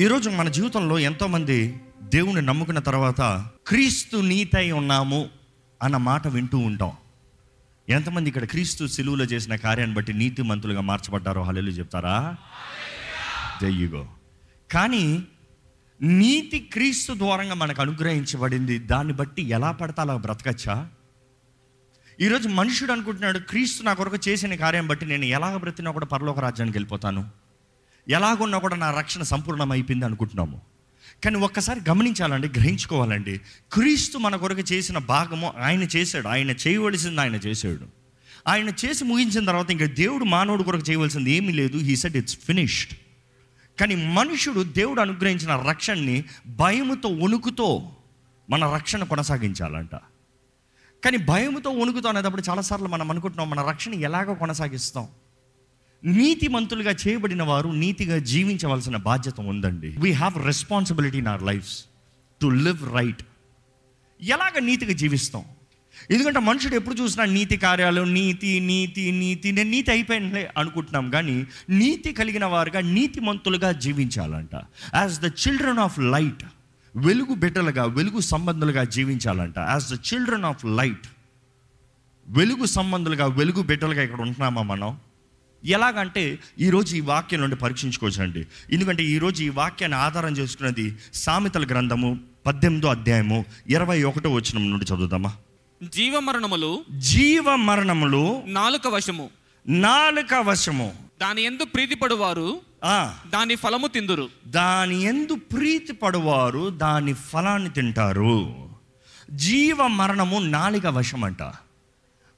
ఈరోజు మన జీవితంలో ఎంతోమంది దేవుని నమ్ముకున్న తర్వాత క్రీస్తు నీతై ఉన్నాము అన్న మాట వింటూ ఉంటాం. ఎంతమంది ఇక్కడ క్రీస్తు సిలువులో చేసిన కార్యాన్ని బట్టి నీతి మంతులుగా మార్చబడ్డారో హలెలు చెప్తారా? జయ్యుగో కానీ నీతి క్రీస్తు ద్వారంగా మనకు అనుగ్రహించబడింది. దాన్ని బట్టి ఎలా పడతా అలా బ్రతకచ్చా? ఈరోజు మనుషుడు అనుకుంటున్నాడు క్రీస్తు నా కొరకు చేసిన కార్యం బట్టి నేను ఎలాగ బ్రతినా కూడా పరలోక రాజ్యానికి వెళ్ళిపోతాను. ఎలాగున్నా కూడా నా రక్షణ సంపూర్ణం అయిపోయింది అనుకుంటున్నాము. కానీ ఒక్కసారి గమనించాలండి గ్రహించుకోవాలండి. క్రీస్తు మన కొరకు చేసిన భాగము ఆయన చేశాడు ఆయన చేయవలసింది ఆయన చేశాడు. ఆయన చేసి ముగించిన తర్వాత ఇంకా దేవుడు మానవుడు కొరకు చేయవలసింది ఏమీ లేదు హీ సెట్ ఇట్స్ ఫినిష్డ్ కానీ మనుషుడు దేవుడు అనుగ్రహించిన రక్షణని భయముతో వణుకుతో మన రక్షణ కొనసాగించాలంట. కానీ భయముతో వణుకుతో అనేటప్పుడు చాలాసార్లు మనం అనుకుంటున్నాం మన రక్షణ ఎలాగో కొనసాగిస్తాం. నీతిమంతులుగా చేయబడిన వారు నీతిగా జీవించవలసిన బాధ్యత ఉందండి. We have responsibility in our lives to live right ఎలాగ నీతిగా జీవిస్తాం? ఎందుకంటే మనుషుడు ఎప్పుడు చూసినా నీతి కార్యాలు నీతి నీతి నీతి నేను నీతి అయిపోయినలే అనుకుంటున్నాం కానీ నీతి కలిగిన వారుగా నీతిమంతులుగా జీవించాలంట. As the children of light వెలుగు బిడ్డలుగా వెలుగు సంబంధులుగా జీవించాలంట. As the children of light వెలుగు సంబంధులుగా వెలుగు బిడ్డలుగా ఇక్కడ ఉంటున్నామా మనం? ఎలాగంటే ఈరోజు ఈ వాక్యం నుండి పరీక్షించుకోవచ్చండి. ఎందుకంటే ఈరోజు ఈ వాక్యాన్ని ఆధారం చేసుకున్నది సామెతల గ్రంథము పద్దెనిమిదో అధ్యాయము ఇరవై ఒకటో వచనం నుండి చదువుదామా? జీవ మరణములు జీవ మరణములు నాలుక వశము. నాలుక వశము. దాని ఎందు ప్రీతిపడువారు ఆ, దాని ఫలము తిందురు. దాని ఎందు ప్రీతి పడువారు దాని ఫలాన్ని తింటారు. జీవ మరణము నాలిక వశం అంట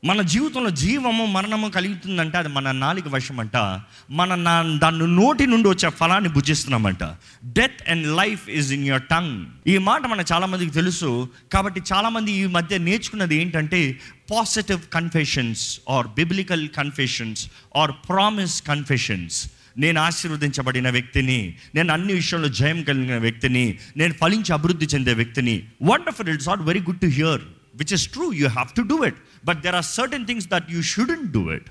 మన జీవితంలో జీవము మరణము కలుగుతుందంటే అది మన నాలిక వశం అంట మన నా దాని నోటి నుండి వచ్చే ఫలాన్ని భుజిస్తున్నామంట. Death and life is in your tongue ఈ మాట మన చాలా మందికి తెలుసు. కాబట్టి చాలామంది ఈ మధ్య నేర్చుకున్నది ఏంటంటే positive confessions or biblical confessions or promise confessions నేను ఆశీర్వదించబడిన వ్యక్తిని నేను అన్ని విషయంలో జయం కలిగిన వ్యక్తిని నేను ఫలించి అభివృద్ధి చెందే వ్యక్తిని. Wonderful it's not very good to hear which is true you have to do it but there are certain things that you shouldn't do it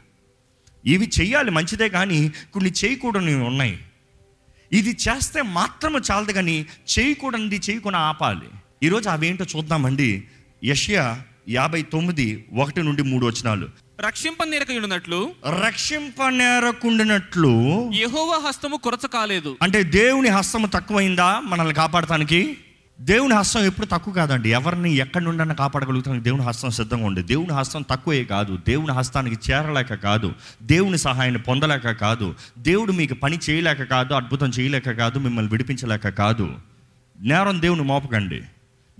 ఇవి చెయ్యాలి మంచిదే కానీ కొన్ని చేయకూడనివి ఉన్నాయి. ఇది చేస్తే మాత్రమే చాలదు కానీ చేయకూడనిది చేయకుండా ఆపాలి. ఈరోజు అవేంటో చూద్దామండి. యష్యా యాభై తొమ్మిది ఒకటి నుండి మూడు వచనాలు. రక్షింప రక్షింపనేరకుండినట్లు యెహోవా హస్తము కొరచ కాలేదు. అంటే దేవుని హస్తము తక్కువైందా మనల్ని కాపాడటానికి? దేవుని హస్తం ఎప్పుడు తక్కువ కాదండి. ఎవరిని ఎక్కడి నుండన్నా కాపాడగలుగుతానికి దేవుని హస్తం సిద్ధంగా ఉంది. దేవుని హస్తం తక్కువే కాదు. దేవుని హస్తానికి చేరలేక కాదు. దేవుని సహాయాన్ని పొందలేక కాదు. దేవుడు మీకు పని చేయలేక కాదు అద్భుతం చేయలేక కాదు మిమ్మల్ని విడిపించలేక కాదు. నేరం దేవుని మోపకండి.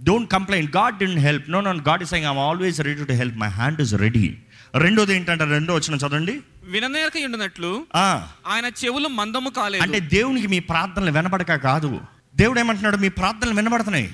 Don't complaint God didn't help no no God is I'm always ready to help my hand is ready రెండోది ఏంటంటే రెండో వచ్చిన చదవండి. విననేరకయుండునట్లు ఆ, ఆయన చెవులు మందము కాలేదు. అంటే దేవునికి మీ ప్రార్థనలు వినబడక కాదు. దేవుడు ఏమంటున్నాడు మీ ప్రార్థనలు వినబడుతున్నాయి.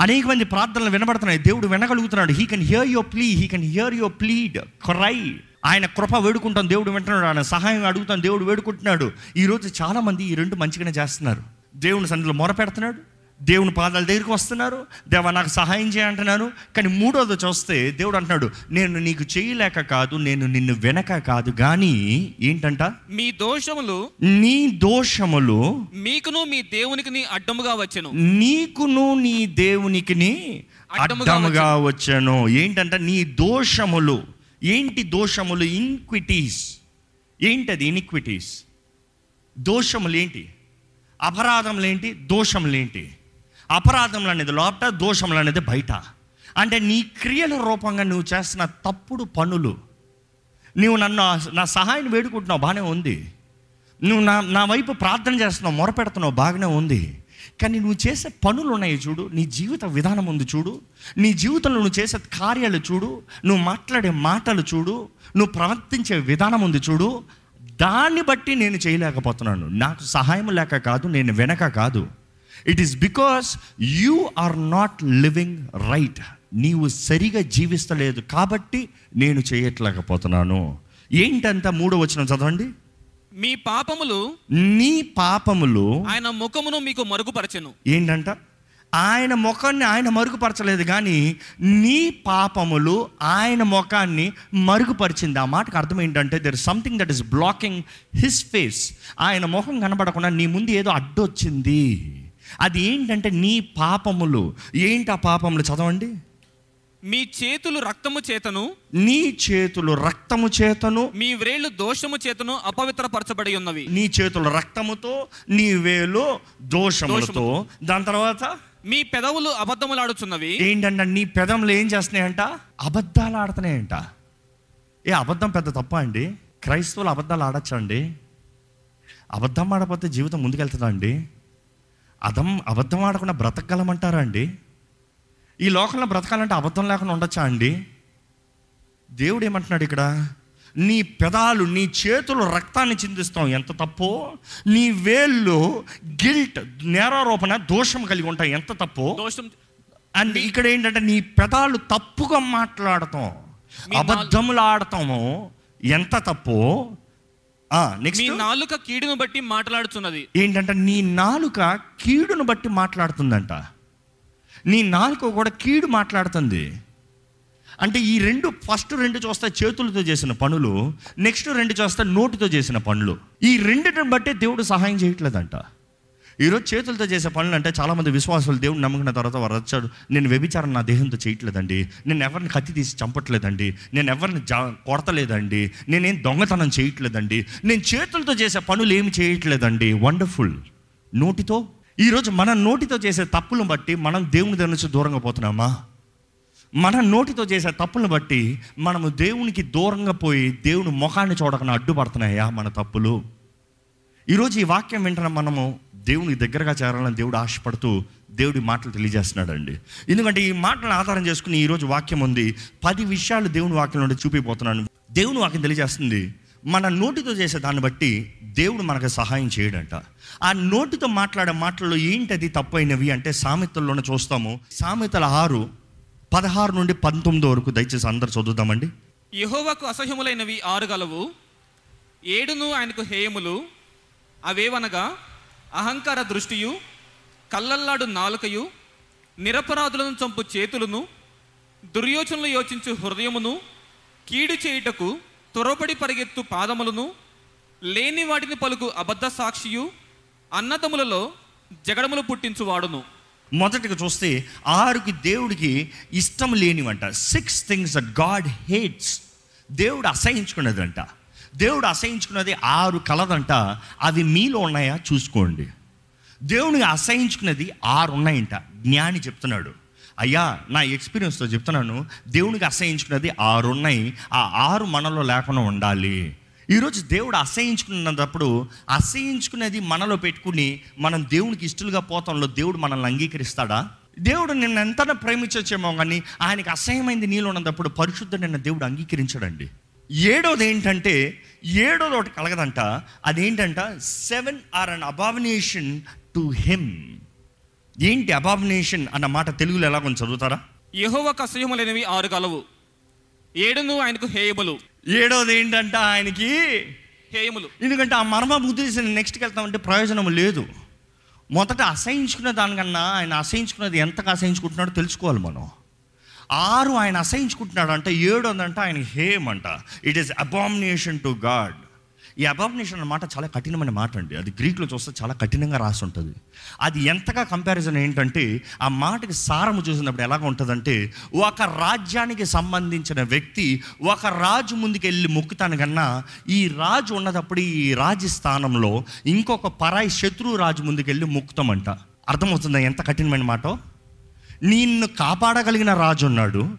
అనేక మంది ప్రార్థనలు వినబడుతున్నాయి. దేవుడు వినగలుగుతున్నాడు. He can hear your plea he can hear your plead cry ఆయన కృప వేడుకుంటాం. దేవుడు వింటున్నాడు. ఆయన సహాయం అడుగుతాం. దేవుడు వేడుకుంటున్నాడు. ఈరోజు చాలామంది ఈ రెండు మంచిగానే చేస్తున్నారు. దేవుని సన్నిధిలో మొర పెడుతున్నాడు దేవుని పాదాల దగ్గరికి వస్తున్నారు. దేవా నాకు సహాయం చేయంటున్నాను కానీ మూడోది చూస్తే దేవుడు అంటున్నాడు నేను నీకు చేయలేక కాదు నేను నిన్ను వెనక కాదు. కానీ ఏంటంట? మీ దోషములు నీ దోషములు మీకును మీ దేవునికి అడ్డముగా వచ్చెను. నీకును నీ దేవునికిని అడ్డముగా అడ్డముగా వచ్చాను. ఏంటంట? నీ దోషములు. ఏంటి దోషములు? ఇన్క్విటీస్ ఏంటది ఇన్క్విటీస్ దోషములు ఏంటి అపరాధములు ఏంటి దోషములు ఏంటి అపరాధములు అనేది లోపట దోషములు అనేది బయట. అంటే నీ క్రియల రూపంగా నువ్వు చేస్తున్న తప్పుడు పనులు నువ్వు నన్ను నా సహాయం వేడుకుంటున్నావు బాగానే ఉంది. నువ్వు నా నా వైపు ప్రార్థన చేస్తున్నావు మొరపెడుతున్నావు బాగానే ఉంది. కానీ నువ్వు చేసే పనులు ఉన్నాయి చూడు నీ జీవిత విధానం ఉంది చూడు నీ జీవితంలో నువ్వు చేసే కార్యాలు చూడు నువ్వు మాట్లాడే మాటలు చూడు నువ్వు ప్రవర్తించే విధానం ఉంది చూడు దాన్ని బట్టి నేను చేయలేకపోతున్నాను. నాకు సహాయం లేక కాదు నేను వెనక కాదు. It is because you are not living right నీవు సరిగా జీవిస్తలేదు కాబట్టి నేను చేయట్లేకపోతున్నాను. ఏంటంత మూడో వచ్చిన చదవండి? మీ పాపములు నీ పాపములు ఆయన ముఖమును మీకు మరుగుపరచెను. ఏంటంట? ఆయన ముఖాన్ని ఆయన మరుగుపరచలేదు కానీ నీ పాపములు ఆయన ముఖాన్ని మరుగుపరిచింది. ఆ మాటకు అర్థం ఏంటంటే there something that is blocking his face ఆయన ముఖం కనబడకుండా నీ ముందు ఏదో అడ్డొచ్చింది. అది ఏంటంటే నీ పాపములు. ఏంటి ఆ పాపములు చదవండి? మీ చేతులు రక్తము చేతను నీ చేతులు రక్తము చేతను మీ వ్రేళ్ళు దోషము చేతను అపవిత్రపరచబడి ఉన్నవి. నీ చేతులు రక్తముతో నీ వేలు దోషములతో. దాని తర్వాత? మీ పెదవులు అబద్ధములాడుచున్నవి. ఏంటంటే నీ పెదములు ఏం చేస్తున్నాయంట? అబద్ధాలు ఆడుతున్నాయంట. ఏ అబద్ధం పెద్ద తప్ప అండి? క్రైస్తవులు అబద్ధాలు ఆడచ్చా అండి? అబద్ధం ఆడకపోతే జీవితం ముందుకెళ్తుందా అండి? అదం అబద్ధం ఆడకుండా బ్రతకగలమంటారా అండి? ఈ లోకంలో బ్రతకాలంటే అబద్ధం లేకుండా ఉండొచ్చా అండి? దేవుడు ఏమంటున్నాడు ఇక్కడ? నీ పెదాలు నీ చేతులు రక్తాన్ని చిందిస్తాం. ఎంత తప్పో? నీ వేళ్ళు గిల్ట్ నేరారోపణ దోషం కలిగి ఉంటాయి. ఎంత తప్పో? దోషం అండ్ ఇక్కడ ఏంటంటే నీ పెదాలు తప్పుగా మాట్లాడతాం. అబద్ధములు ఆడతాము. ఎంత తప్పో? మీ నెక్స్ట్ నాలుక కీడును బట్టి మాట్లాడుచున్నది ఏంటంటే నీ నాలుక కీడును బట్టి మాట్లాడుతుందంట. నీ నాలుక కూడా కీడు మాట్లాడుతుంది. అంటే ఈ రెండు ఫస్ట్ రెండు చూస్తే చేతులతో చేసిన పనులు నెక్స్ట్ రెండు చూస్తే నోటితో చేసిన పనులు. ఈ రెండిటిని బట్టే దేవుడు సహాయం చేయట్లేదంట. ఈరోజు చేతులతో చేసే పనులు అంటే చాలామంది విశ్వాసులు దేవుడు నమ్ముకున్న తర్వాత వారు వచ్చాడు నేను వ్యభిచారం నా దేహంతో చేయట్లేదండి. నేను ఎవరిని కత్తి తీసి చంపట్లేదండి. నేను ఎవరిని జా కొడతలేదండి. నేనేం దొంగతనం చేయట్లేదండి. నేను చేతులతో చేసే పనులు ఏమి చేయట్లేదండి. వండర్ఫుల్ నోటితో? ఈరోజు మన నోటితో చేసే తప్పులను బట్టి మనం దేవుని దగ్గర నుంచి దూరంగా పోతున్నామా? మన నోటితో చేసే తప్పులను బట్టి మనము దేవునికి దూరంగా పోయి దేవుని ముఖాన్ని చూడకుండా అడ్డుపడుతున్నాయా మన తప్పులు? ఈరోజు ఈ వాక్యం వింటున్న మనము దేవుని దగ్గరగా చేరాలని దేవుడు ఆశపడుతూ దేవుడి మాటలు తెలియజేస్తున్నాడండి. ఎందుకంటే ఈ మాటలను ఆధారం చేసుకుని ఈరోజు వాక్యం ఉంది. పది విషయాలు దేవుని వాక్యం నుండి చూపిపోతున్నాను. దేవుని వాక్యం తెలియజేస్తుంది. మన నోటితో చేసే దాన్ని బట్టి దేవుడు మనకు సహాయం చేయడంట. ఆ నోటితో మాట్లాడే మాటల్లో ఏంటది తప్పైనవి అంటే సామెతల్లోనే చూస్తాము. సామెతల ఆరు పదహారు నుండి పంతొమ్మిది వరకు దయచేసి అందరు చదువుతామండి యహోవకు అసహ్యములైనవి ఆరు గలవు ఏడును ఆయనకు హేయములు. అవేవనగా అహంకార దృష్టియు కళ్ళల్లాడు నాలుకయు నిరపరాధులను చంపు చేతులను దుర్యోచనలు యోచించు హృదయమును కీడు చేయుటకు త్వరపడి పరిగెత్తు పాదములను లేని వాటిని పలుకు అబద్ధ సాక్షియు అన్నదములలో జగడములు పుట్టించువాడును. మొదటిగా చూస్తే ఆరుకి దేవుడికి ఇష్టం లేనివంట. Six things that God hates దేవుడు అసహించుకున్నదంట. దేవుడు అసహించుకున్నది ఆరు కలదంట. అవి మీలో ఉన్నాయా? చూసుకోండి. దేవుని అసహించుకున్నది ఆరు ఉన్నాయంట. జ్ఞాని చెప్తున్నాడు. అయ్యా నా ఎక్స్పీరియన్స్తో చెప్తున్నాను. దేవునికి అసహించుకున్నది ఆరు ఉన్నాయి. ఆ ఆరు మనలో లేకుండా ఉండాలి. ఈరోజు దేవుడు అసహించుకున్నప్పుడు అసహించుకునేది మనలో పెట్టుకుని మనం దేవునికి ఇష్టలుగా పోతంలో దేవుడు మనల్ని అంగీకరిస్తాడా? దేవుడు నిన్న ఎంత ప్రేమించొచ్చేమో కానీ ఆయనకి అసహ్యమైంది నీళ్ళు ఉన్నప్పుడు పరిశుద్ధ నిన్న దేవుడు అంగీకరించడండి. ఏడోది ఏంటంటే ఏడోది ఒకటి కలగదంట అదేంటంట seven are an abomination to him ఏంటి అబామినేషన్ అన్న మాట తెలుగులో ఎలా కొంచెం చదువుతారా? యెహోవాకు అసహ్యములైనవి ఆరు గలవు ఏడును ఆయనకు హేయములు ఏడోది ఏంటంట ఆయనకి? హేయములు. ఎందుకంటే ఆ మర్మ బుద్ధి నెక్స్ట్కి వెళ్తామంటే ప్రయోజనం లేదు. మొదట అసహించుకున్న దానికన్నా ఆయన అసహించుకున్నది ఎంతగా అసహించుకుంటున్నాడో తెలుసుకోవాలి మనం. ఆరు ఆయన అసహించుకుంటున్నాడు అంటే ఏడు అందంట ఆయన హేమ్ అంట it is abomination to God ఈ అబామినేషన్ అన్న మాట చాలా కఠినమైన మాట అండి. అది గ్రీక్లో చూస్తే చాలా కఠినంగా రాసి ఉంటుంది అది ఎంతగా కంపారిజన్ ఏంటంటే ఆ మాటకి సారము చూసినప్పుడు ఎలాగ ఉంటుందంటే ఒక రాజ్యానికి సంబంధించిన వ్యక్తి ఒక రాజు ముందుకు వెళ్ళి మొక్కుతాను కన్నా ఈ రాజు ఉన్నదప్పుడు ఈ రాజు స్థానంలో ఇంకొక పరాయి శత్రువు రాజు ముందుకు వెళ్ళి మొక్కుతామంట. అర్థమవుతుందా ఎంత కఠినమైన మాట? నిన్ను కాపాడగలిగిన రాజు ఉన్నాడు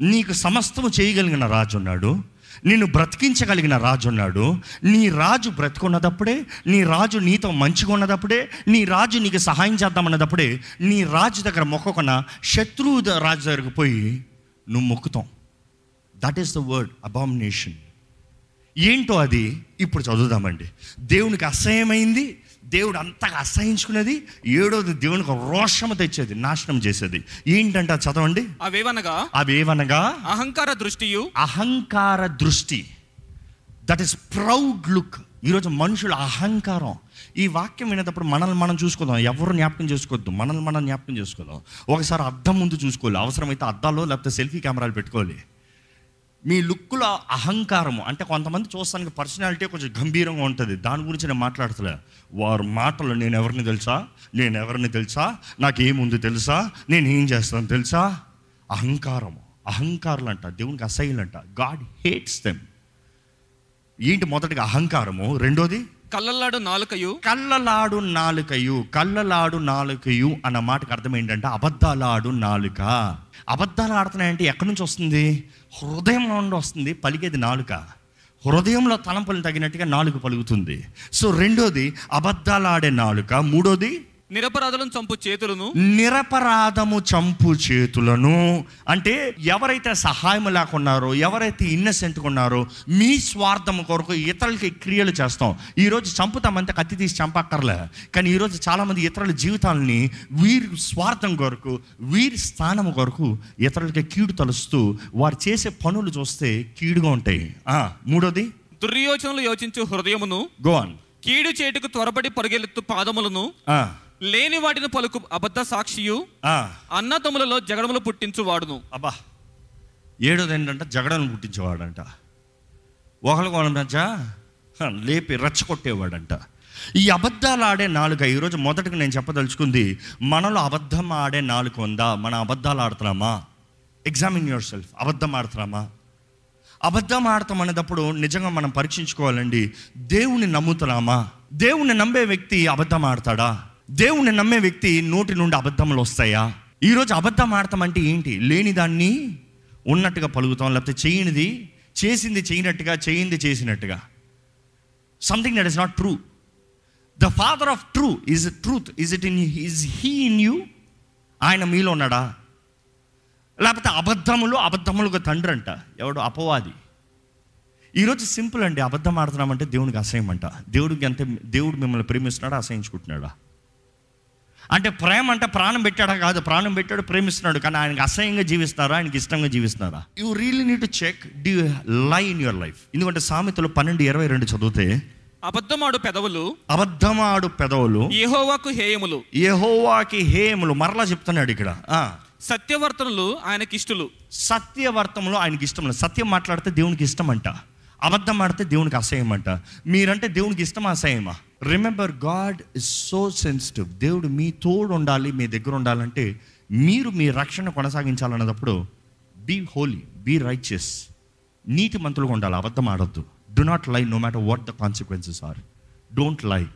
నీకు సమస్తము చేయగలిగిన రాజు ఉన్నాడు నిన్ను బ్రతికించగలిగిన రాజు ఉన్నాడు నీ రాజు బ్రతికున్నదప్పుడే నీ రాజు నీతో మంచిగా ఉన్నదప్పుడే నీ రాజు నీకు సహాయం చేద్దామన్నదప్పుడే నీ రాజు దగ్గర మొక్కకున్న శత్రువు రాజు దగ్గరకు పోయి నువ్వు మొక్కుతావు. That is the word abomination ఏంటో అది? ఇప్పుడు చదువుదామండి. దేవునికి అసహ్యమైంది దేవుడు అంతగా అసహించుకునేది ఏడోది దేవునికి రోషము తెచ్చేది నాశనం చేసేది. ఏంటంటే చదవండి. అవేవనగా? అవి ఏవనగా అహంకార దృష్టియు. అహంకార దృష్టి. దట్ ఈస్ ప్రౌడ్ లుక్ ఈరోజు మనుషుల అహంకారం. ఈ వాక్యం వినేటప్పుడు మనల్ని మనం చూసుకుందాం. ఎవరు జ్ఞాపకం చేసుకోవద్దు. మనల్ని మనం జ్ఞాపకం చేసుకుందాం ఒకసారి అద్దం ముందు చూసుకోవాలి. అవసరమైతే అద్దాలో లేకపోతే సెల్ఫీ కెమెరాలు పెట్టుకోవాలి. మీ లుక్లో అహంకారము అంటే కొంతమంది చూస్తానికి పర్సనాలిటీ కొంచెం గంభీరంగా ఉంటుంది. దాని గురించి నేను మాట్లాడతలే. వారి మాటలు నేను ఎవరిని తెలుసా? నేను ఎవరిని తెలుసా? నాకు ఏముంది తెలుసా? నేను ఏం చేస్తాను తెలుసా? అహంకారము. అహంకారులు అంట దేవునికి అసహ్యులంట. గాడ్ హేట్స్ దెమ్ ఏంటి మొదటిగా అహంకారము? రెండోది కళ్ళలాడు నాలుకయు. కళ్ళలాడు నాలుకయు కళ్ళలాడు నాలుకయు అన్న మాటకు అర్థం ఏంటంటే అబద్ధాలాడు నాలుక. అబద్ధాలు ఆడుతున్నాయంటే ఎక్కడి నుంచి వస్తుంది? హృదయం నుండి వస్తుంది పలికేది నాలుక. హృదయంలో తలంపులు తగినట్టుగా నాలుక పలుకుతుంది. సో రెండోది అబద్ధాలు ఆడే నాలుక. మూడోది నిరపరాధులను చంపు చేతులను? నిరపరాధము చంపు చేతులను. అంటే ఎవరైతే సహాయం లేకున్నారో ఎవరైతే ఇన్నసెంట్గా ఉన్నారో మీ స్వార్థం కొరకు ఇతరులకి క్రియలు చేస్తాం. ఈరోజు చంపుతామంటే కత్తి తీసి చంపక్కర్లే. కానీ ఈరోజు చాలామంది ఇతరుల జీవితాలని వీరి స్వార్థం కొరకు వీరి స్థానం కొరకు ఇతరులకి కీడు తలుస్తూ వారు చేసే పనులు చూస్తే కీడుగా ఉంటాయి. ఆ, మూడోది? దుర్యోచనలు యోచించు హృదయమును గోవాన్ కీడు చేటుకు త్వరపడి పరుగెలెత్తు పాదములను లేని వాటిని పలుకు అబద్ధ సాక్షియు అన్నదమ్ములలో జగడములు పుట్టించు వాడును అబ్బా ఏడోది ఏంటంటే జగడను పుట్టించేవాడంట. ఒకళ్ళ హ, లేపి రెచ్చగొట్టేవాడంట. ఈ అబద్ధాలు ఆడే నాలుక ఈరోజు మొదటగా నేను చెప్పదలుచుకుంది మనలో అబద్ధం ఆడే నాలుక ఉందా? మన అబద్ధాలు ఆడుతున్నామా? ఎగ్జామిన్ యువర్ సెల్ఫ్ అబద్ధం ఆడుతున్నామా? అబద్ధం ఆడతాం అనేటప్పుడు నిజంగా మనం పరీక్షించుకోవాలండి దేవుణ్ణి నమ్ముతున్నామా? దేవుణ్ణి నమ్మే వ్యక్తి అబద్ధం ఆడతాడా? దేవుణ్ణి నమ్మే వ్యక్తి నోటి నుండి అబద్ధములు వస్తాయా? ఈరోజు అబద్ధం ఆడతాం అంటే ఏంటి? లేని దాన్ని ఉన్నట్టుగా పలుకుతాం లేకపోతే చేయనిది చేసింది చేయనట్టుగా చేయింది చేసినట్టుగా. Something that is not true the father of true is truth is it in is he in you ఆయన మీలో ఉన్నాడా? లేకపోతే అబద్ధములు అబద్ధములకు తండ్రి అంట ఎవడు? అపవాది. ఈరోజు సింపుల్ అండి. అబద్ధం ఆడుతున్నామంటే దేవునికి అసహ్యం అంట దేవుడికి అంతే దేవుడు మిమ్మల్ని ప్రేమిస్తున్నాడా అసహించుకుంటున్నాడా అంటే ప్రేమ అంటే ప్రాణం పెట్టాడా కాదు ప్రాణం పెట్టాడు ప్రేమిస్తున్నాడు. కానీ ఆయనకి అసహ్యంగా జీవిస్తున్నారా? ఆయనకి ఇష్టంగా జీవిస్తున్నారా? You really need to check the lie in your life ఎందుకంటే సామెతలు పన్నెండు ఇరవై రెండు చదివితే అబద్ధమాడు పెదవులు అబద్ధమాడు పెదవులు యెహోవాకు హేయములు. యెహోవాకి హేములు మరలా చెప్తున్నాడు ఇక్కడ. ఆ, సత్యవర్తనులు ఆయనకిష్టులు సత్యవర్తములు ఆయనకి ఇష్టం లేదు. సత్యం మాట్లాడితే దేవునికి ఇష్టం అంట. అబద్ధం ఆడితే దేవునికి అసహ్యం అంట మీరంటే దేవునికి ఇష్టమా అసహ్యమా? Remember God is so sensitive దేవుడు మీ తోడు ఉండాలి మీ దగ్గర ఉండాలంటే మీరు మీ రక్షణ కొనసాగించాలన్నప్పుడు బీ హోలీ బీ రైచియస్ నీతి మంతులుగా ఉండాలి అబద్ధం ఆడద్దు. Do not lie no matter what the consequences are don't lie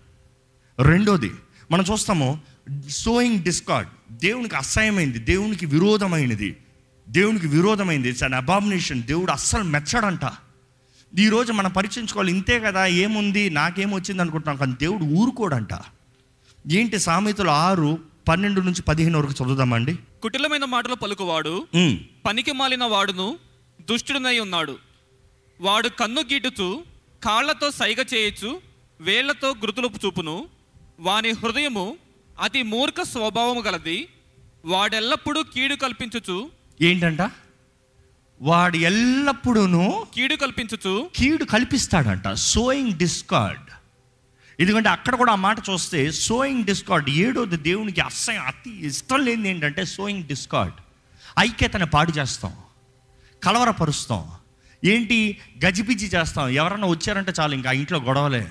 రెండోది మనం చూస్తాము సోయింగ్ డిస్కార్డ్ దేవునికి అసహ్యమైంది దేవునికి విరోధమైనది. దేవునికి విరోధమైంది. ఇట్స్ అన్ అబామినేషన్ దేవుడు అస్సలు మెచ్చడంట. ఈరోజు మనం పరీక్షించుకోవాలి. ఇంతే కదా ఏముంది నాకేమొచ్చింది అనుకుంటున్నాం. కానీ దేవుడు ఊరుకోడంట. ఏంటి సామెతలు ఆరు పన్నెండు నుంచి పదిహేను వరకు చదువుదామండి. కుటిలమైన మాటలు పలుకువాడు పనికి మాలిన వాడును దుష్టుడునై ఉన్నాడు. వాడు కన్ను గీటుచు కాళ్ళతో సైగ చేయొచ్చు వేళ్ళతో గురుతులు చూపును. వాని హృదయము అతి మూర్ఖ స్వభావము గలది. వాడెల్లప్పుడూ కీడు కల్పించుచు ఏంటంట? వాడు ఎల్లప్పుడూను కీడు కల్పించుచు కీడు కల్పిస్తాడంట. సోయింగ్ డిస్కార్డ్ ఎందుకంటే అక్కడ కూడా ఆ మాట చూస్తే సోయింగ్ డిస్కార్డ్ ఏడోది దేవునికి అసహ్యం అతి ఇష్టం లేనిది ఏంటంటే సోయింగ్ డిస్కార్డ్ ఐక్యతను పాడు చేస్తాం కలవరపరుస్తాం. ఏంటి? గజిబిజి చేస్తాం. ఎవరన్నా వచ్చారంటే చాలు ఇంకా ఇంట్లో గొడవలే.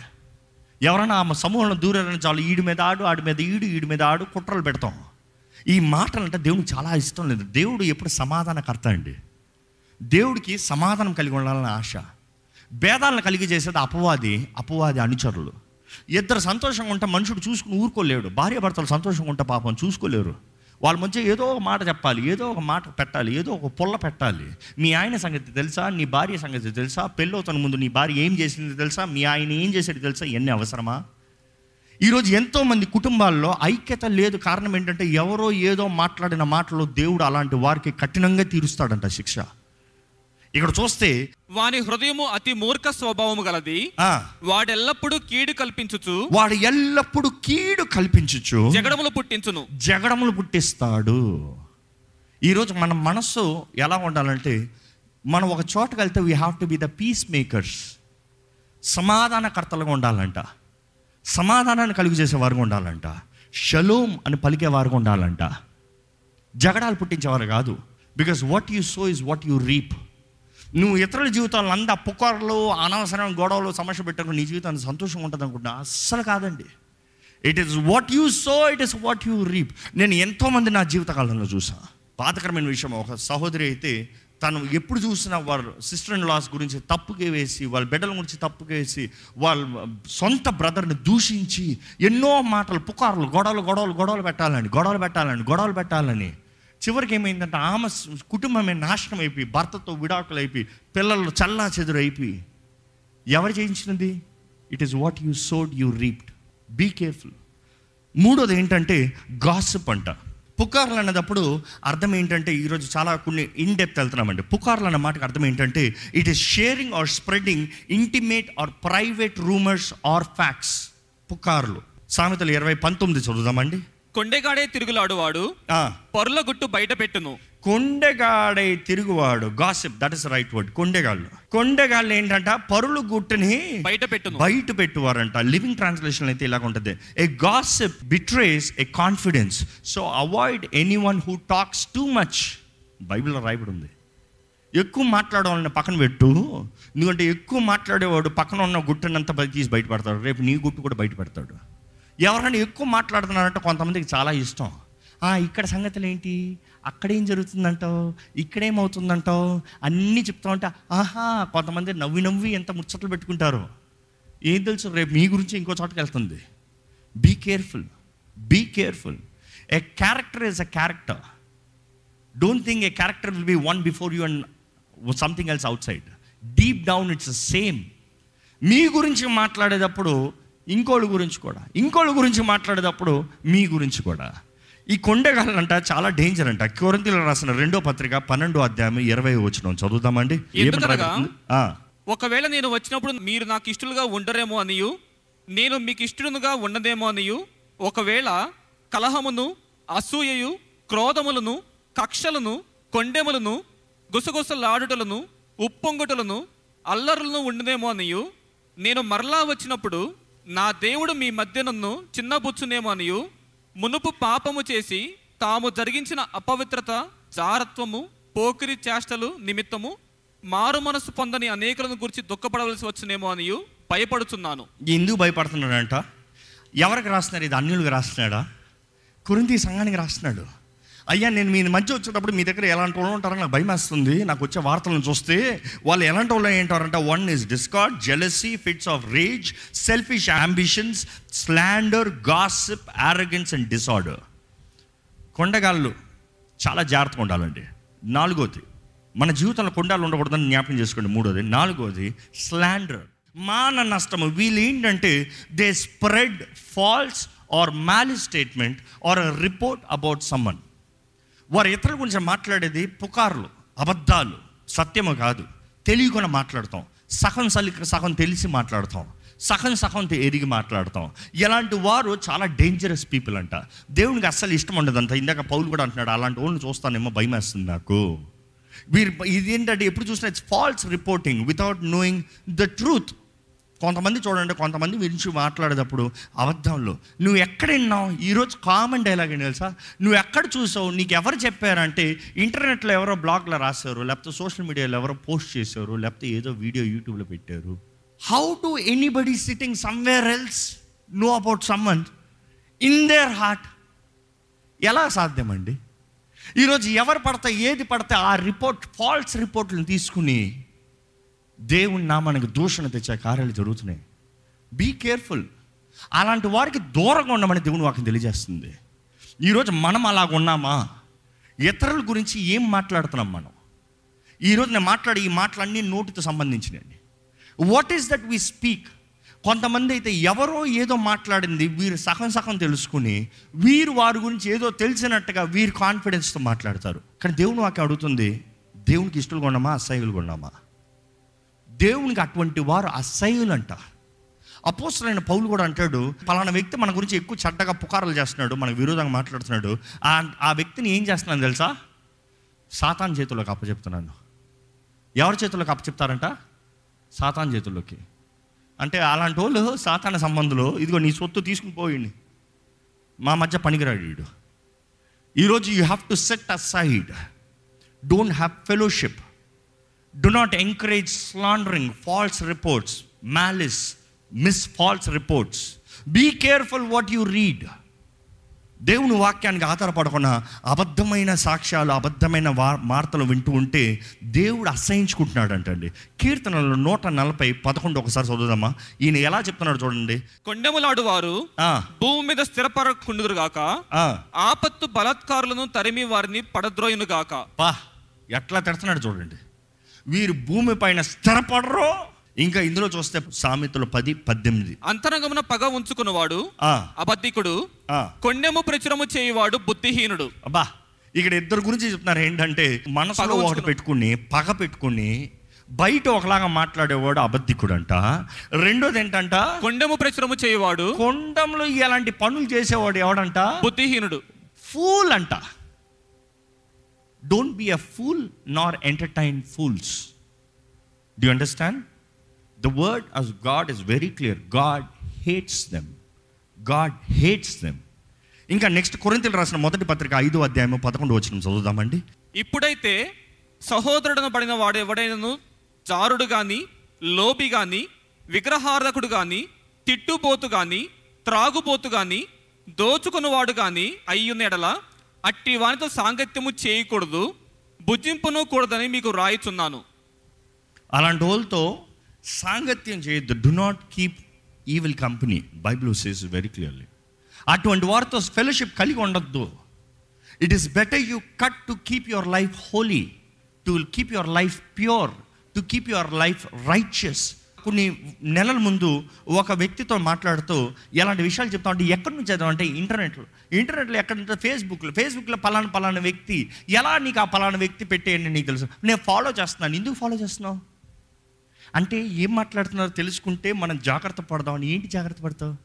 ఎవరైనా ఆ సమూహంలో దూరారంటే చాలు ఈడి మీద ఆడు ఆడి మీద ఈడు ఈడి మీద ఆడు కుట్రలు పెడతాం. ఈ మాటలు అంటే దేవునికి చాలా ఇష్టం లేదు. దేవుడు ఎప్పుడు సమాధానకర్త అండి. దేవుడికి సమాధానం కలిగి ఉండాలని ఆశ. భేదాలను కలిగి చేసేది అపవాది అపవాది అనుచరులు. ఇద్దరు సంతోషంగా ఉంటే మనుషుడు చూసుకుని ఊరుకోలేడు. భార్య భర్తలు సంతోషంగా ఉంటే పాపం చూసుకోలేరు. వాళ్ళ మధ్య ఏదో ఒక మాట చెప్పాలి ఏదో ఒక మాట పెట్టాలి ఏదో ఒక పుల్ల పెట్టాలి. మీ ఆయన సంగతి తెలుసా? నీ భార్య సంగతి తెలుసా? పెళ్ళవుతున్న ముందు నీ భార్య ఏం చేసింది తెలుసా? మీ ఆయన ఏం చేసేది తెలుసా? ఇవన్నీ అవసరమా? ఈరోజు ఎంతోమంది కుటుంబాల్లో ఐక్యత లేదు. కారణం ఏంటంటే ఎవరో ఏదో మాట్లాడిన మాటలో దేవుడు అలాంటి వారికి కఠినంగా తీరుస్తాడంట శిక్ష. ఇక్కడ చూస్తే వాని హృదయము అతి మూర్ఖ స్వభావము గలది. వాడెల్లప్పుడూ కీడు కల్పించుచు. వాడు ఎల్లప్పుడూ కీడు కల్పించచ్చు జగడములు పుట్టించును. జగడములు పుట్టిస్తాడు. ఈరోజు మన మనస్సు ఎలా ఉండాలంటే మనం ఒక చోటకి వెళ్తే we have to be the peacemakers సమాధానకర్తలుగా ఉండాలంట. సమాధానాన్ని కలుగు చేసే వారుగా ఉండాలంట. షలోమ్ అని పలికే వారుగా ఉండాలంట. జగడాలు పుట్టించేవారు కాదు. Because what you sow is what you reap నువ్వు ఇతరుల జీవితాలను అంద పుకార్లు అనవసరమైన గొడవలు సమస్య పెట్టకు నీ జీవితానికి సంతోషం ఉంటుంది అనుకుంటా అస్సలు కాదండి. It is what you sow it is what you reap నేను ఎంతోమంది నా జీవితకాలంలో చూసా. బాధకరమైన విషయం ఒక సహోదరి అయితే తను ఎప్పుడు చూసినా వాళ్ళ సిస్టర్ ఇన్ లాస్ గురించి తప్పుకే వేసి వాళ్ళ బిడ్డల గురించి తప్పుకే వేసి వాళ్ళ సొంత బ్రదర్ని దూషించి ఎన్నో మాటలు పుకార్లు గొడవలు గొడవలు గొడవలు పెట్టాలని గొడవలు పెట్టాలని గొడవలు పెట్టాలని చివరికి ఏమైందంటే ఆమె కుటుంబమే నాశనం అయిపోయి భర్తతో విడాకులు అయిపోయి పిల్లలు చల్లా చెదురు అయిపోయి. ఎవరు చేయించినది it is what you sowed you reaped be careful మూడోది ఏంటంటే గాసిప్ అంట. పుకార్లు అన్నదప్పుడు అర్థం ఏంటంటే ఈరోజు చాలా కొన్ని ఇన్ డెప్త్ వెళ్తున్నామండి. పుకార్లు అన్న మాటకు అర్థం ఏంటంటే it is sharing or spreading intimate or private rumours or facts పుకార్లు. సామెతలు ఇరవై పంతొమ్మిది చదువుదామండి. కొండెగాడే తిరుగులాడువాడు పొరల గుట్టు బయట పెట్టును కొండెగాడై తిరుగువాడు gossip that is right word కొండెగాళ్ళు. కొండెగాళ్ళు ఏంటంట? పరులు గుట్టుని బయట పెట్టును బయట పెట్టువారంట లివింగ్ ట్రాన్స్లేషన్ అయితే ఇలాగ ఉంటుంది. A gossip betrays a confidence so avoid anyone who talks too much బైబిల్లో రాయబడి ఉంది ఎక్కువ మాట్లాడాలని పక్కన పెట్టు. ఎందుకంటే ఎక్కువ మాట్లాడేవాడు పక్కన ఉన్న గుట్టనంతా తీసి బయటపడతాడు. రేపు నీ గుట్టు కూడా బయట పెడతాడు ఎవరైనా ఎక్కువ మాట్లాడుతున్నారంటే కొంతమందికి చాలా ఇష్టం. "ఆ, ఇక్కడ సంగతులు ఏంటి అక్కడేం జరుగుతుందంటావు? ఇక్కడేమవుతుందంటావు? అన్నీ చెప్తా ఉంటే ఆహా కొంతమంది నవ్వి నవ్వి ఎంత ముచ్చట్లు పెట్టుకుంటారు. ఏం తెలుసు రేపు మీ గురించి ఇంకో చోటకి వెళ్తుంది. Be careful be careful a character is a character don't think a character will be one before you and something else outside deep down it's same మీ గురించి మాట్లాడేటప్పుడు ఇంకోళ్ళ గురించి కూడా. ఇంకోళ్ళ గురించి మాట్లాడేటప్పుడు మీ గురించి కూడా. ఈ కొండగాలంట చాలా డేంజర్ అంట. కొరింతలు రాసిన రెండో పత్రిక పన్నెండో అధ్యాయం ఇరవై వచ్చిన? ఆ, ఒకవేళ నేను వచ్చినప్పుడు మీరు నాకు ఇష్టలుగా ఉండరేమో అనియు నేను మీకు ఇష్టడునుగా ఉండదేమో అనియు ఒకవేళ కలహమును అసూయయు క్రోధములను కక్షలను కొండెములను గుసగుసలాడుటలను ఉప్పొంగుటలను అల్లరులను ఉండదేమో అనియు నేను మరలా వచ్చినప్పుడు నా దేవుడు మీ మధ్య నన్ను చిన్నబుచ్చునేమో అనియు. మునుపు పాపము చేసి తాము జరిగించిన అపవిత్రత జారత్వము పోకిరి చేష్టలు నిమిత్తము మారు మనసు పొందని అనేకులను గురించి దుఃఖపడవలసి వచ్చునేమో అనియు. భయపడుచున్నాను. ఎందుకు భయపడుతున్నాడంట? ఎవరికి రాస్తున్నారు ఇది అన్యులకు రాస్తున్నాడా? కురింతి సంఘానికి రాస్తున్నాడు. అయ్యా నేను మీ మధ్య వచ్చేటప్పుడు మీ దగ్గర ఎలాంటి వాళ్ళు ఉంటారో నాకు భయమేస్తుంది. నాకు వచ్చే వార్తలను చూస్తే వాళ్ళు ఎలాంటి వాళ్ళు ఏంటారంటే one is discord jealousy fits of rage selfish ambitions slander gossip arrogance and disorder కొండగాళ్ళు చాలా జాగ్రత్తగా ఉండాలండి. నాలుగోది మన జీవితంలో కొండాలు ఉండకూడదని జ్ఞాపకం చేసుకోండి. మూడోది నాలుగోది స్లాండర్ మాన నష్టము వీళ్ళు ఏంటంటే they spread false or malicious statement or report about someone వారు ఇతరుల గురించి మాట్లాడేది పుకార్లు అబద్ధాలు. సత్యము కాదు. తెలియకుండా మాట్లాడతాం. సగం సలి సగం తెలిసి మాట్లాడతాం. సగం సగం ఎరిగి మాట్లాడతాం. ఇలాంటి వారు చాలా డేంజరస్ పీపుల్ అంట. దేవునికి అస్సలు ఇష్టం ఉండదంట. ఇందాక పౌలు కూడా అంటున్నాడు అలాంటి వాళ్ళని చూస్తానేమో భయం వేస్తుంది నాకు. వీరు ఇది ఏంటంటే ఎప్పుడు చూసినా it's false reporting without knowing the truth కొంతమంది చూడండి కొంతమంది గురించి మాట్లాడేటప్పుడు అబద్ధంలో. నువ్వు ఎక్కడ విన్నావు? ఈరోజు కామన్ డైలాగ్ ఏంటి తెలుసా? నువ్వు ఎక్కడ చూసావు? నీకు ఎవరు చెప్పారంటే ఇంటర్నెట్లో ఎవరో బ్లాగ్లో రాశారు లేకపోతే సోషల్ మీడియాలో ఎవరో పోస్ట్ చేశారు లేకపోతే ఏదో వీడియో యూట్యూబ్లో పెట్టారు. How to anybody sitting somewhere else know about someone in their heart ఎలా సాధ్యమండి? ఈరోజు ఎవరు పడితే ఏది పడితే ఆ రిపోర్ట్ ఫాల్స్ రిపోర్ట్లను తీసుకుని దేవుని నామానికి దూషణ తెచ్చే కార్యాలు జరుగుతున్నాయి. బీ కేర్ఫుల్ అలాంటి వారికి దూరంగా ఉండమని దేవుని వాక్యం తెలియజేస్తుంది. ఈరోజు మనం అలాగ ఉన్నామా? ఇతరుల గురించి ఏం మాట్లాడుతున్నాం మనం? ఈరోజు నేను మాట్లాడే ఈ మాటలన్నీ నోటితో సంబంధించినవి. What is that we speak కొంతమంది అయితే ఎవరో ఏదో మాట్లాడింది వీరు సగం సగం తెలుసుకుని వీరు వారి గురించి ఏదో తెలిసినట్టుగా వీరు కాన్ఫిడెన్స్తో మాట్లాడతారు. కానీ దేవుని వాక్యం అడుగుతుంది దేవునికి ఇష్టలు కొన్నామా అసహ్యులు కొన్నామా దేవునికి అటువంటి వారు అసహ్యులు అంట అపోసరైన పౌలు కూడా అంటాడు పలానా వ్యక్తి మన గురించి ఎక్కువ చెడ్డగా పుకారాలు చేస్తున్నాడు మనకు విరోధంగా మాట్లాడుతున్నాడు. ఆ ఆ వ్యక్తిని ఏం చేస్తున్నాను తెలుసా? సాతాన్ చేతుల్లోకి అప్పచెప్తున్నాను ఎవరి చేతుల్లోకి అప్పచెప్తారంట? సాతాన్ చేతుల్లోకి. అంటే అలాంటి వాళ్ళు సాతాన సంబంధులు ఇదిగో నీ సొత్తు తీసుకుని పోయిండి. మా మధ్య పనికిరాడు వీడు. ఈరోజు you have to set aside don't have fellowship do not encourage slandering false reports malicious false reports be careful what you read దేవుని వాక్యానికి ఆధారపడకుండా అబద్ధమైన సాక్ష్యాలు అబద్ధమైన వార్తలు వింటూ ఉంటే దేవుడు అసహించుకుంటున్నాడు అంటండి కీర్తనలు నూట నలభై పదకొండు ఒకసారి చదువుదామా? ఈయన ఎలా చెప్తున్నాడు చూడండి. కొండెములాడు వారు భూమి మీద స్థిరపరకుండుదురు గాక. ఆపత్తు బలాత్కారులను తరిమి వారిని పడద్రోయును గాక. పా ఎట్లా తిడుతున్నాడు చూడండి. వీరు భూమి పైన స్థిరపడరు ఇంకా ఇందులో చూస్తే సామెతలు పది పద్దెనిమిది. అంతరంగమున పగ ఉంచుకున్నవాడు ఆ, అబద్ధికుడు. కొండెము ప్రచురము చేయువాడు బుద్ధిహీనుడు. అబ్బా ఇక్కడ ఇద్దరు గురించి చెప్తున్నారు ఏంటంటే మనసులో ఒకటి. పెట్టుకుని పగ పెట్టుకుని బయట ఒకలాగా మాట్లాడేవాడు అబద్ధికుడు అంట రెండోది ఏంటంట? కొండెము ప్రచురము చేయువాడు కొండంలో ఇలాంటి పనులు చేసేవాడు ఎవడంట? బుద్ధిహీనుడు. ఫూల్ అంట. Don't be a fool nor entertain fools do understand the word as God is very clear God hates them God hates them ఇంకా నెక్స్ట్ కొరింతలు రాసిన మొదటి పత్రిక ఐదో అధ్యాయం పదకొండు వచ్చిన చదువుదామండి. ఇప్పుడైతే సహోదరుడను పడిన వాడు ఎవడైనను? జారుడు గాని లోబి గాని విగ్రహార్థకుడు గాని తిట్టుబోతు గాని త్రాగుబోతు గాని దోచుకున్నవాడు గాని అయ్యున్న ఎడల అట్టి వానితో సాంగత్యము చేయకూడదు భుజింపును కూడదని మీకు రాయిచున్నాను. అలాంటి వాళ్ళతో సాంగత్యం చేయొద్దు. Do not keep evil company Bible says very clearly అటువంటి వారితో ఫెలోషిప్ కలిగి ఉండొద్దు. It is better you cut to keep your life holy to keep your life pure to keep your life righteous కొన్ని నెలల ముందు ఒక వ్యక్తితో మాట్లాడుతూ ఎలాంటి విషయాలు చెప్తా ఉంటే ఎక్కడి నుంచి చదివాం అంటే ఇంటర్నెట్లో. ఇంటర్నెట్లో ఎక్కడ ఫేస్బుక్లో. ఫేస్బుక్లో పలానా పలానా వ్యక్తి ఎలా నీకు ఆ పలానా వ్యక్తి పెట్టేయండి నీకు తెలుసు. నేను ఫాలో చేస్తున్నాను. ఎందుకు ఫాలో చేస్తున్నావు? అంటే ఏం మాట్లాడుతున్నారో తెలుసుకుంటే మనం జాగ్రత్త పడదామని ఏంటి జాగ్రత్త పడతావు?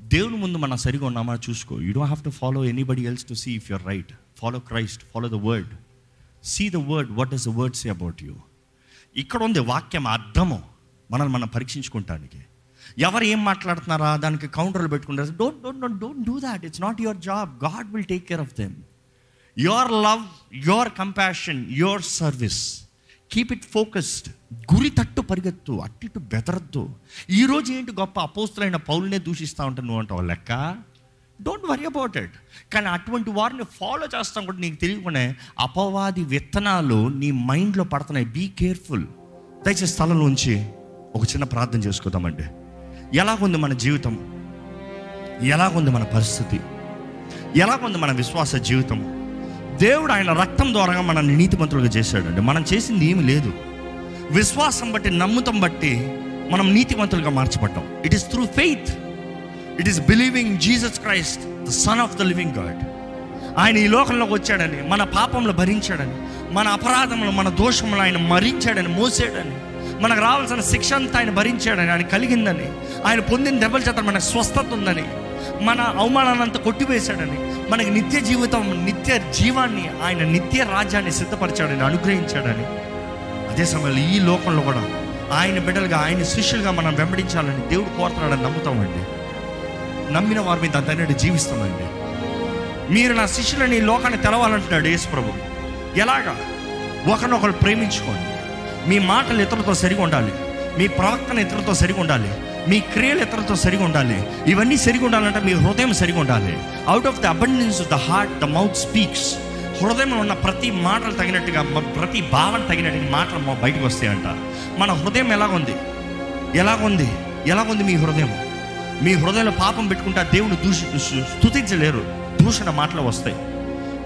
దేవుని ముందు మనం సరిగా ఉన్నామా చూసుకో. You don't have to follow anybody else to see if you're right follow Christ follow the word see the word what is the word say about you ఇక్కడ ఉంది వాక్యం అర్థము మనల్ని మనం పరీక్షించుకుంటానికి. ఎవరు ఏం మాట్లాడుతున్నారా? దానికి కౌంటర్లు పెట్టుకుంటారు. Don't don't don't don't do that it's not your job God will take care of them your love your compassion your service keep it focused గురి తట్టు పరిగెత్తు. అట్టిటు బెదరద్దు. ఈరోజు ఏంటి గొప్ప అపోస్తులైన పౌల్నే దూషిస్తూ ఉంటాను నువ్వు అంటావు లెక్క డోంట్ వరీ అబౌట్ ఇట్ కానీ అటువంటి వారిని ఫాలో చేస్తాం కూడా నీకు తెలియకునే అపవాది విత్తనాలు నీ మైండ్లో పడుతున్నాయి. బీ కేర్ఫుల్ దయచేసి స్థలంలోంచి ఒక చిన్న ప్రార్థన చేసుకుందామండి. ఎలాగుంది మన జీవితం? ఎలాగుంది మన పరిస్థితి? ఎలాగుంది మన విశ్వాస జీవితం? దేవుడు ఆయన రక్తం ద్వారా మనల్ని నీతిమంతులుగా చేశాడండి. మనం చేసింది ఏమి లేదు. విశ్వాసం బట్టి నమ్ముతం బట్టి మనం నీతిమంతులుగా మార్చబడ్డాం. It is through faith it is believing Jesus Christ the son of the living God ఆయన ఈ లోకంలోకి వచ్చాడని మన పాపంలో భరించాడని మన అపరాధములు మన దోషములు ఆయన మరించాడని మోసాడని మనకు రావాల్సిన శిక్ష అంతా ఆయన భరించాడని ఆయన కలిగిందని ఆయన పొందిన దెబ్బల చేత మనకు స్వస్థత ఉందని మన అవమానాన్ని అంతా కొట్టివేశాడని మనకి నిత్య జీవితం నిత్య జీవాన్ని ఆయన నిత్య రాజ్యాన్ని సిద్ధపరిచాడని అనుగ్రహించాడని. అదే సమయంలో ఈ లోకంలో కూడా ఆయన బిడ్డలుగా ఆయన శిష్యులుగా మనం వెంబడించాలని దేవుడు కోరుతున్నాడని నమ్ముతామండి. నమ్మిన వారి మీద అంతనే జీవిస్తామండి మీరు నా శిష్యులని ఈ లోకాన్ని తెలవాలంటున్నాడు యేసు ప్రభు. ఎలాగా? ఒకరినొకరు ప్రేమించుకోండి. మీ మాటలు ఇతరులతో సరిగా ఉండాలి. మీ ప్రవర్తన ఇతరులతో సరిగా ఉండాలి. మీ క్రియలు ఇతరులతో సరిగా ఉండాలి. ఇవన్నీ సరిగా ఉండాలంటే మీ హృదయం సరిగా ఉండాలి. Out of the abundance the heart the mouth speaks హృదయంలో ఉన్న ప్రతి మాటలు తగినట్టుగా ప్రతి భావన తగినట్టుగా మాటలు మా బయటకు వస్తాయంట. మన హృదయం ఎలాగుంది? ఎలాగుంది? ఎలాగుంది మీ హృదయం? మీ హృదయంలో పాపం పెట్టుకుంటే దేవుని దూషి స్థుతించలేరు దూషణ మాటలు వస్తాయి.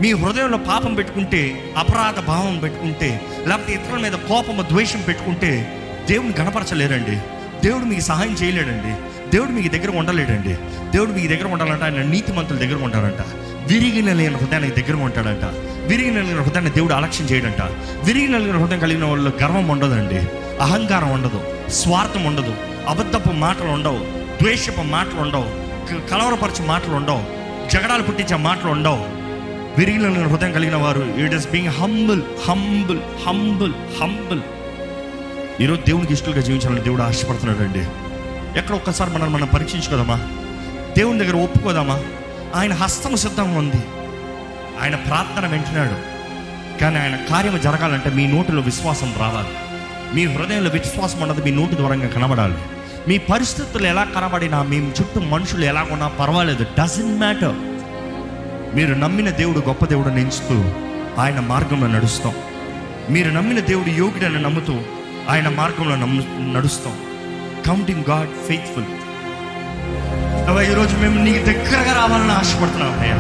మీ హృదయంలో పాపం పెట్టుకుంటే అపరాధ భావం పెట్టుకుంటే లేకపోతే ఇతరుల మీద కోపము ద్వేషం పెట్టుకుంటే దేవుని గణపరచలేరండి. దేవుడు మీకు సహాయం చేయలేడండి. దేవుడు మీకు దగ్గర ఉండలేడండి. దేవుడు మీకు దగ్గర ఉండాలంట. ఆయన నీతిమంతుల దగ్గర ఉంటాడంట విరిగిన లేని హృదయానికి దగ్గర ఉంటాడంట విరిగిన లేని హృదయాన్ని దేవుడు అలక్ష్యం చేయడంట. విరిగిన లేని హృదయం కలిగిన వాళ్ళు గర్వం ఉండదండి. అహంకారం ఉండదు. స్వార్థం ఉండదు. అబద్ధపు మాటలు ఉండవు. ద్వేషపు మాటలు ఉండవు. కలవరపరిచే మాటలు ఉండవు. జగడాలు పుట్టించే మాటలు ఉండవు. విరిగిన హృదయం కలిగిన వారు it is being humble humble humble humble ఈరోజు దేవునికి ఇష్టలుగా జీవించాలని దేవుడు ఆశపడుతున్నాడు అండి ఎక్కడ ఒక్కసారి మనం మనం పరీక్షించుకోదామా దేవుని దగ్గర ఒప్పుకోదామా ఆయన హస్తము సిద్ధంగా ఉంది. ఆయన ప్రార్థన వింటున్నాడు. కానీ ఆయన కార్యం జరగాలంటే మీ నోటిలో విశ్వాసం రావాలి. మీ హృదయంలో విశ్వాసం ఉండదు మీ నోటి ద్వారంగా కనబడాలి. మీ పరిస్థితులు ఎలా కనబడినా మీ చుట్టూ మనుషులు ఎలా ఉన్నా పర్వాలేదు. డజంట్ మ్యాటర్ మీరు నమ్మిన దేవుడు గొప్ప దేవుడు ఎంచుతూ ఆయన మార్గంలో నడుస్తాం. మీరు నమ్మిన దేవుడు యోగుడని నమ్ముతూ ఆయన మార్గంలో నమ్ము నడుస్తాం. కౌంటింగ్ గాడ్ ఫెయిత్ఫుల్ ఈరోజు మేము నీకు దగ్గరగా రావాలని ఆశపడుతున్నాం అయ్యా.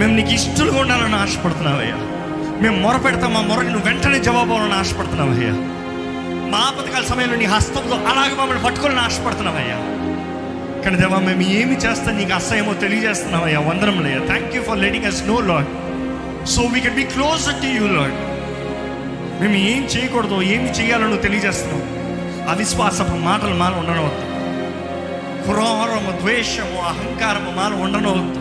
మేము నీకు ఇష్టలుగా ఉండాలని ఆశపడుతున్నామయ్యా అయ్యా. మేము మొరపెడతాం మా మొరకి నువ్వు వెంటనే జవాబు అవ్వాలని ఆశపడుతున్నావు అయ్యా. మా ఆపదకాల సమయంలో నీ హస్తంతో అలాగే మమ్మల్ని పట్టుకోవాలని ఆశపడుతున్నామయ్యా కానీ దేవా మేము ఏమి చేస్తాం నీకు అసహ్యమో తెలియజేస్తున్నామయ్యా వందరంలయ్యా thank you for letting us know Lord so we can be close to you Lord మేము ఏం చేయకూడదు ఏమి చేయాలనో తెలియజేస్తున్నాం. అవిశ్వాసపు మాటలు మాల ఉండనవద్దు. క్రోరము ద్వేషము అహంకారము మాల ఉండనవద్దు.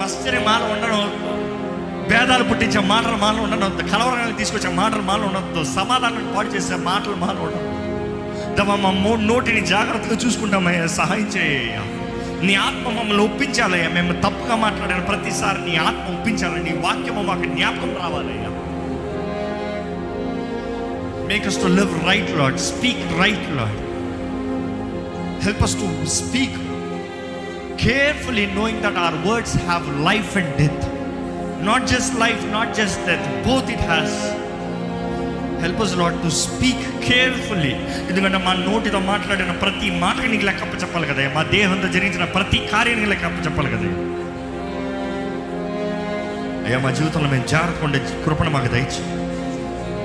మస్తిరి మాల ఉండనవద్దు. భేదాలు పుట్టించే మాటలు మాలో ఉండనవద్దు కలవరాన్ని తీసుకొచ్చే మాటలు మాలో ఉండవద్దు సమాధానాన్ని పాటు చేసే మాటలు మాలో ఉండవద్దు దవ మో నోటిని జాగ్రత్తగా చూసుకుంటామయ్యా సహాయం చేయ నీ ఆత్మ మమ్మల్ని ఒప్పించాలయ్యా. మేము తప్పుగా మాట్లాడిన ప్రతిసారి నీ ఆత్మ ఒప్పించాలి నీ వాక్యము మాకు జ్ఞాపకం రావాలయ్యా. Make us to live right Lord speak right Lord help us to speak carefully knowing that our words have life and death not just life not just death. Both it has. Help us Lord to speak carefully ఎందుకంటే మా నోటితో మాట్లాడిన ప్రతి మాటకి నీకు లెక్క చెప్పాలి కదా మా దేహంతో జరిగించిన ప్రతి కార్యానికి లెక్క చెప్పాలి కదా అయ్యా. మా జీవితంలో మేము జాగ్రత్త ఉండే కృపణ మాకు దయచి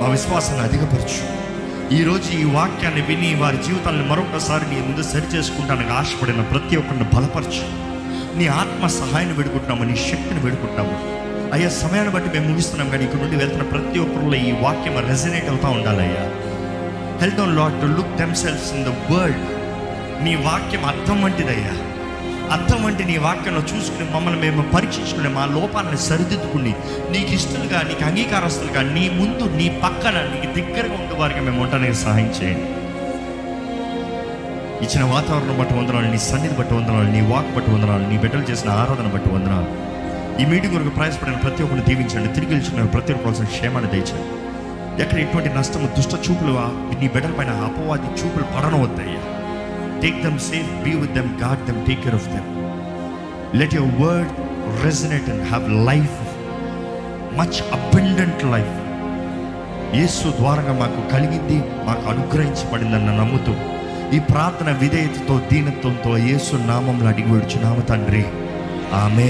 మా విశ్వాసాన్ని అధికపరచు. ఈరోజు ఈ వాక్యాన్ని విని వారి జీవితాన్ని మరొకసారి నీ ముందు సరి చేసుకుంటానికి ఆశపడిన ప్రతి ఒక్కరిని బలపరచు. నీ ఆత్మ సహాయాన్ని వేడుకుంటున్నాము నీ శక్తిని వేడుకుంటున్నాము. అయ్యా సమయాన్ని బట్టి మేము ముగిస్తున్నాం కానీ ఇక్కడ నుండి వెళ్తున్న ప్రతి ఒక్కరిలో ఈ వాక్యం రెజనేట్ అవుతా ఉండాలయ్యా. Help on Lord to look themselves in the world నీ వాక్యం అర్థం వంటిదయ్యా. అర్థం వంటి నీ వాక్యంలో చూసుకుని మమ్మల్ని మేము పరీక్షించుకుని మా లోపాలను సరిదిద్దుకుని నీకు ఇష్టలుగా నీకు అంగీకారస్తులుగా నీ ముందు నీ పక్కన నీకు దగ్గరగా ఉండే వారికి మేము ఉండడానికి సహాయం చేయండి. ఇచ్చిన వాతావరణం బట్టి వందనాలు నీ సన్నిధి బట్టి వందనాలు నీ వాక్ బట్టి వందనాలు నీ బిడ్డలు చేసిన ఆరాధన బట్టి వందనాలు. ఈ మీటింగ్ కొరకు ప్రయాసపడిన ప్రతి ఒక్కరిని దీవించండి. తిరిగి వెళ్ళిన ప్రతి ఒక్కరి క్షేమాన్ని దయచండి ఎక్కడ ఎటువంటి నష్టము దుష్ట చూపులు నీ బిడ్డల పైన అపవాది చూపులు పడనవద్దయ్యా. Take them safe be with them God them take care of them let your word resonate and have life much abundant life Yesu ద్వారంగా మాకు కలిగింది మాకు అనుగ్రహించబడిందన్న నమ్ముతూ ఈ ప్రార్థన విధేయతతో దీనత్వంతో యేసు నామంలో అడిగి విడుచున్నాము తండ్రి. ఆమె